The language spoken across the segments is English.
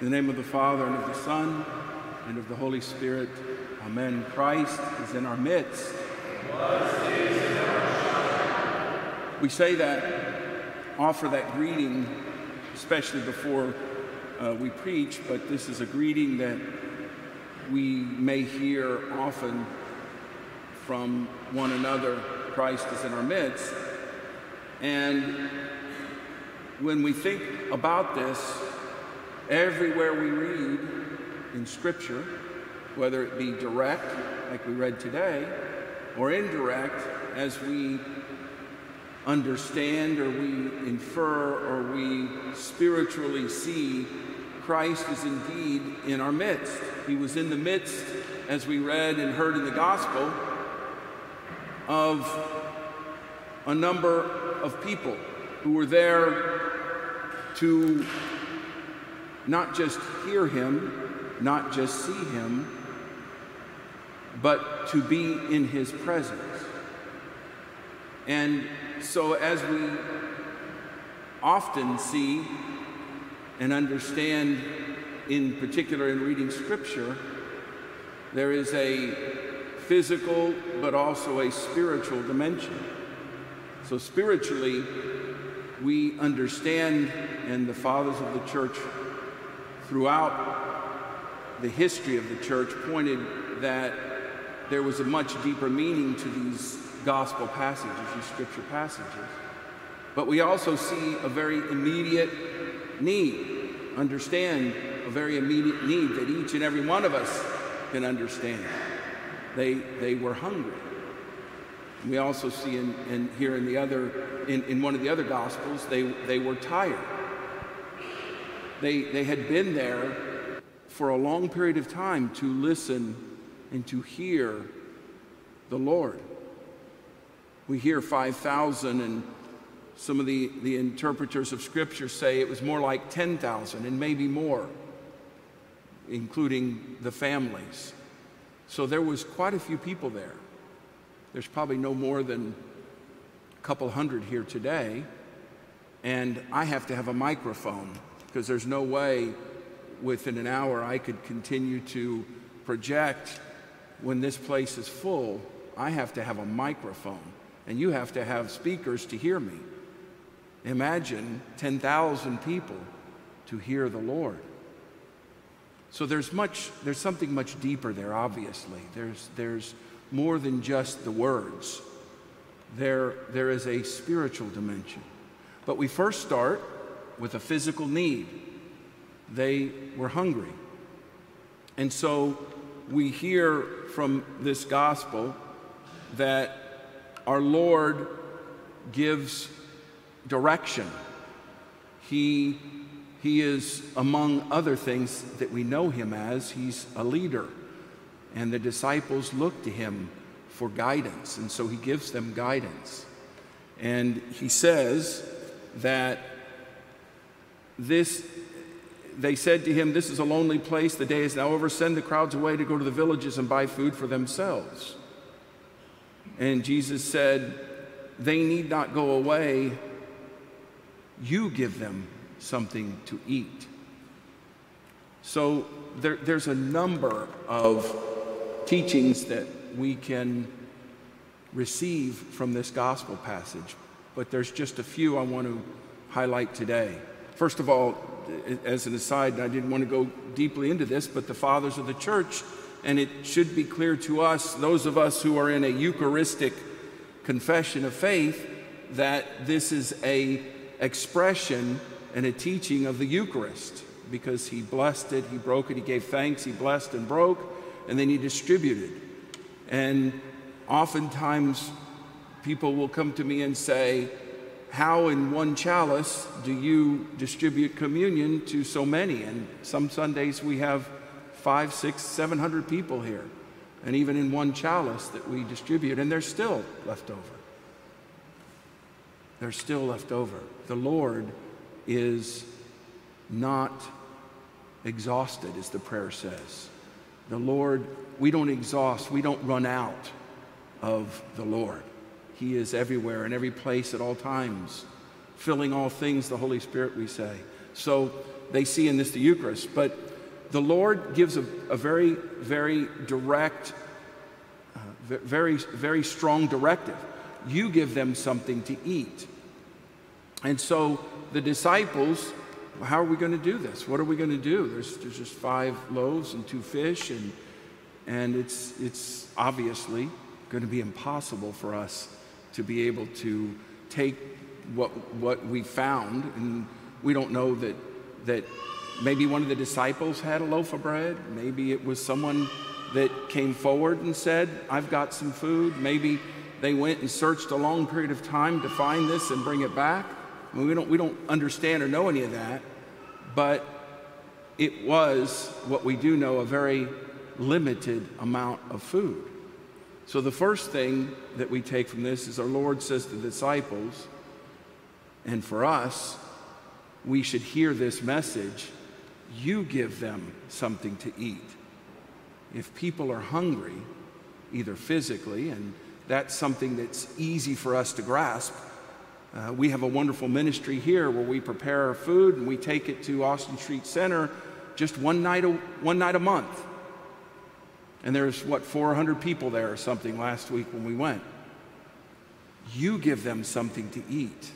In the name of the Father, and of the Son, and of the Holy Spirit, Amen. Christ is in our midst. We say that, offer that greeting, especially before uh, we preach, but this is a greeting that we may hear often from one another. Christ is in our midst. And when we think about this, everywhere we read in Scripture, whether it be direct, like we read today, or indirect, as we understand or we infer or we spiritually see Christ is indeed in our midst. He was in the midst, as we read and heard in the gospel, of a number of people who were there to not just hear him, not just see him, but to be in his presence. And so, as we often see and understand, in particular in reading scripture, there is a physical but also a spiritual dimension. So, spiritually, we understand, and the fathers of the church throughout the history of the church pointed that there was a much deeper meaning to these gospel passages, these scripture passages. But we also see a very immediate need, understand a very immediate need that each and every one of us can understand. They, they were hungry. We also see in, in here in the other, in, in one of the other gospels, they, they were tired. They, they had been there for a long period of time to listen and to hear the Lord. We hear 5,000, and some of the, the interpreters of Scripture say it was more like 10,000 and maybe more, including the families. So there was quite a few people there. There's probably no more than a couple hundred here today, and I have to have a microphone because there's no way within an hour I could continue to project when this place is full. I have to have a microphone, and you have to have speakers to hear me. Imagine 10,000 people to hear the Lord. So there's much, there's something much deeper there, obviously. There's, there's more than just the words. There, there is a spiritual dimension. But we first start with a physical need. They were hungry. And so we hear from this gospel that our Lord gives direction. He, he is, among other things that we know him as, he's a leader. And the disciples look to him for guidance. And so he gives them guidance. And he says that this, they said to him, This is a lonely place. The day is now over. Send the crowds away to go to the villages and buy food for themselves. And Jesus said, They need not go away. You give them something to eat. So there, there's a number of teachings that we can receive from this gospel passage, but there's just a few I want to highlight today. First of all, as an aside, I didn't want to go deeply into this, but the fathers of the church, and it should be clear to us, those of us who are in a Eucharistic confession of faith, that this is a expression and a teaching of the Eucharist because he blessed it, he broke it, he gave thanks, he blessed and broke, and then he distributed. And oftentimes people will come to me and say, how in one chalice do you distribute communion to so many? And some Sundays we have five, six, seven hundred people here. And even in one chalice that we distribute, and there's still left over. There's still left over. The Lord is not exhausted, as the prayer says. The Lord, we don't exhaust, we don't run out of the Lord. He is everywhere, in every place, at all times, filling all things, the Holy Spirit, we say. So they see in this the Eucharist. But the Lord gives a, a very, very direct, uh, very, very strong directive. You give them something to eat. And so the disciples, how are we going to do this? What are we going to do? There's, there's just five loaves and two fish, and, and it's, it's obviously going to be impossible for us to be able to take what, what we found. And we don't know that, that maybe one of the disciples had a loaf of bread. Maybe it was someone that came forward and said, I've got some food. Maybe they went and searched a long period of time to find this and bring it back. I mean, we, don't, we don't understand or know any of that, but it was what we do know a very limited amount of food. So, the first thing that we take from this is our Lord says to the disciples, and for us, we should hear this message you give them something to eat. If people are hungry, either physically, and that's something that's easy for us to grasp, uh, we have a wonderful ministry here where we prepare our food and we take it to Austin Street Center just one night a, one night a month. And there's what 400 people there or something last week when we went. You give them something to eat.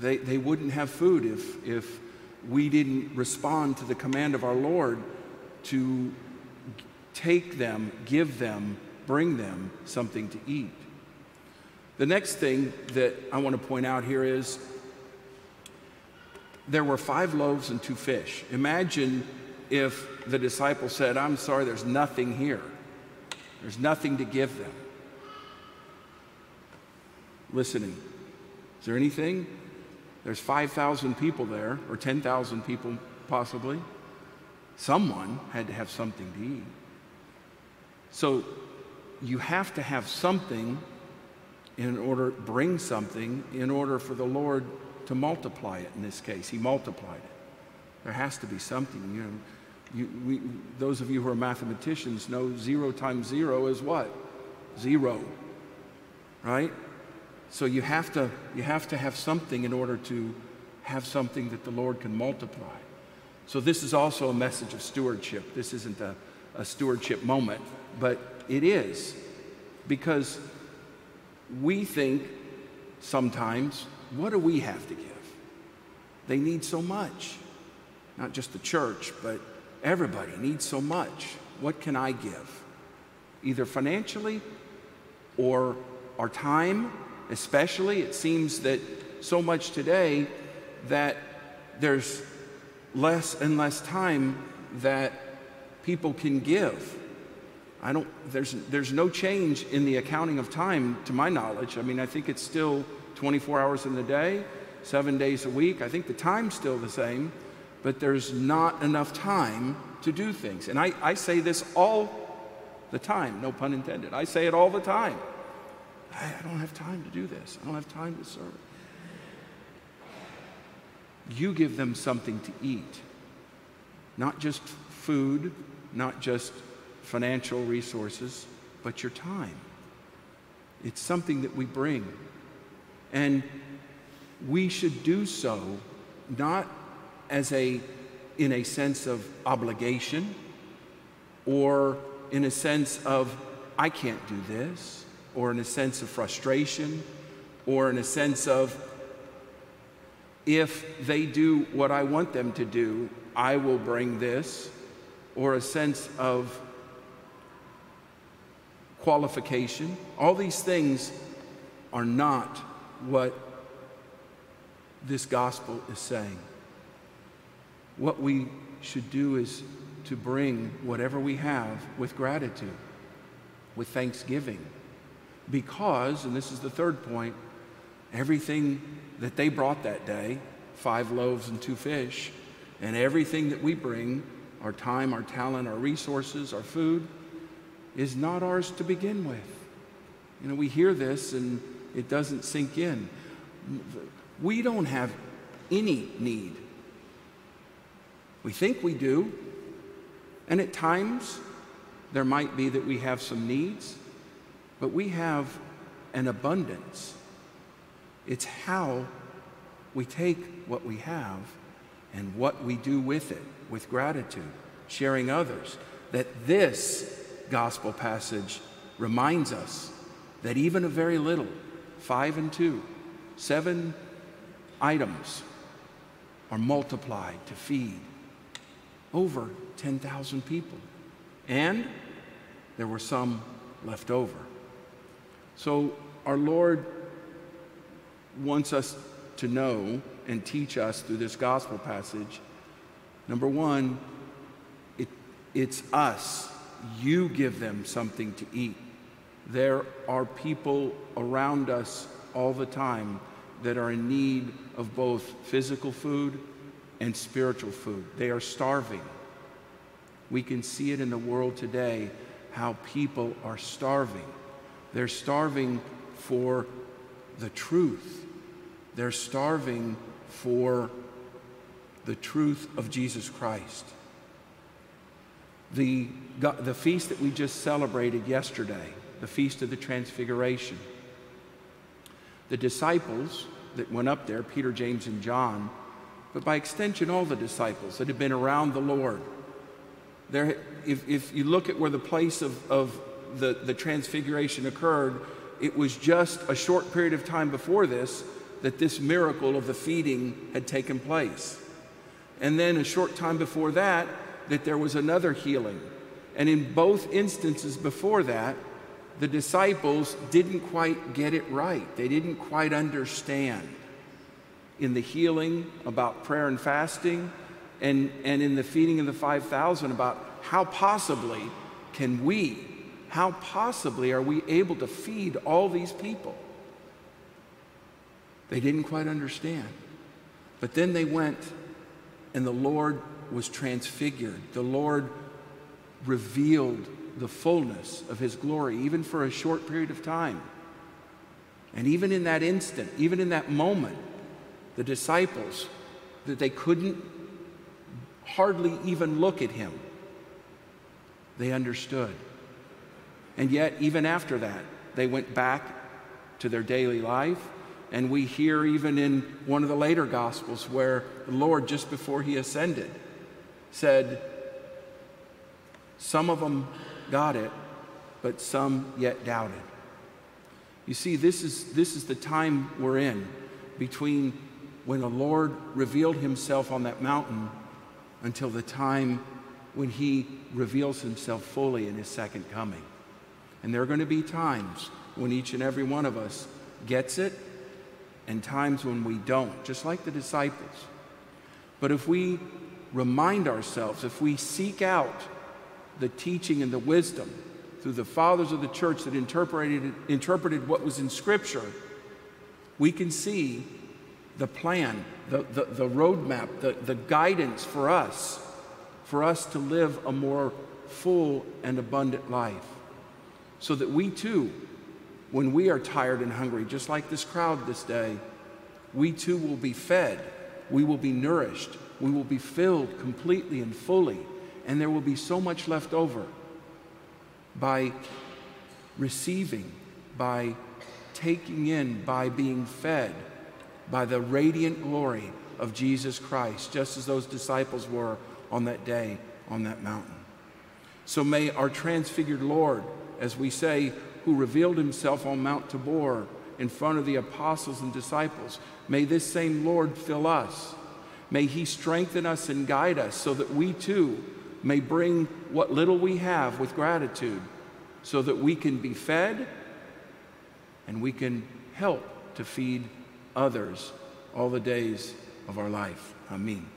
They, they wouldn't have food if, if we didn't respond to the command of our Lord to take them, give them, bring them something to eat. The next thing that I want to point out here is there were five loaves and two fish. Imagine if the disciple said, I'm sorry, there's nothing here. There's nothing to give them. Listening. Is there anything? There's 5,000 people there, or 10,000 people possibly. Someone had to have something to eat. So you have to have something in order bring something in order for the Lord to multiply it in this case. He multiplied it. There has to be something. You know, you, we, those of you who are mathematicians know zero times zero is what? Zero. Right? So you have to you have to have something in order to have something that the Lord can multiply. So this is also a message of stewardship. This isn't a, a stewardship moment, but it is because we think sometimes, what do we have to give? They need so much. Not just the church, but everybody needs so much. What can I give? Either financially or our time, especially. It seems that so much today that there's less and less time that people can give. I don't, there's, there's no change in the accounting of time to my knowledge. I mean, I think it's still 24 hours in the day, seven days a week. I think the time's still the same, but there's not enough time to do things. And I, I say this all the time, no pun intended. I say it all the time. I, I don't have time to do this, I don't have time to serve. You give them something to eat, not just food, not just financial resources, but your time. It's something that we bring. And we should do so not as a in a sense of obligation or in a sense of I can't do this or in a sense of frustration or in a sense of if they do what I want them to do, I will bring this or a sense of qualification. All these things are not what this gospel is saying. What we should do is to bring whatever we have with gratitude, with thanksgiving. Because, and this is the third point, everything that they brought that day five loaves and two fish and everything that we bring our time, our talent, our resources, our food is not ours to begin with. You know, we hear this and it doesn't sink in. We don't have any need. We think we do. And at times, there might be that we have some needs, but we have an abundance. It's how we take what we have and what we do with it, with gratitude, sharing others, that this gospel passage reminds us that even a very little, five and two, seven items, are multiplied to feed over 10,000 people. And there were some left over. So our Lord wants us to know and teach us through this gospel passage. Number one, it, it's us. You give them something to eat. There are people around us all the time that are in need of both physical food and spiritual food. They are starving. We can see it in the world today how people are starving. They're starving for the truth. They're starving for the truth of Jesus Christ. The, the feast that we just celebrated yesterday, the Feast of the Transfiguration, the disciples that went up there, Peter, James, and John, but by extension, all the disciples that had been around the Lord. There, if, if you look at where the place of, of the, the transfiguration occurred, it was just a short period of time before this that this miracle of the feeding had taken place. And then a short time before that, that there was another healing. And in both instances before that, the disciples didn't quite get it right. They didn't quite understand. In the healing about prayer and fasting, and, and in the feeding of the 5,000 about how possibly can we, how possibly are we able to feed all these people? They didn't quite understand. But then they went, and the Lord was transfigured. The Lord revealed the fullness of his glory, even for a short period of time. And even in that instant, even in that moment, the disciples, that they couldn't hardly even look at him, they understood. And yet, even after that, they went back to their daily life. And we hear even in one of the later Gospels where the Lord, just before he ascended, said, Some of them got it, but some yet doubted. You see, this is, this is the time we're in between when the Lord revealed himself on that mountain until the time when he reveals himself fully in his second coming. And there are going to be times when each and every one of us gets it and times when we don't, just like the disciples. But if we remind ourselves, if we seek out the teaching and the wisdom through the fathers of the church that interpreted, interpreted what was in Scripture, we can see the plan, the, the, the roadmap, the, the guidance for us, for us to live a more full and abundant life. So that we too, when we are tired and hungry, just like this crowd this day, we too will be fed, we will be nourished, we will be filled completely and fully and there will be so much left over by receiving, by taking in, by being fed by the radiant glory of Jesus Christ, just as those disciples were on that day on that mountain. So may our transfigured Lord, as we say, who revealed himself on Mount Tabor in front of the apostles and disciples, may this same Lord fill us. May he strengthen us and guide us so that we too may bring what little we have with gratitude so that we can be fed and we can help to feed others all the days of our life. Amen.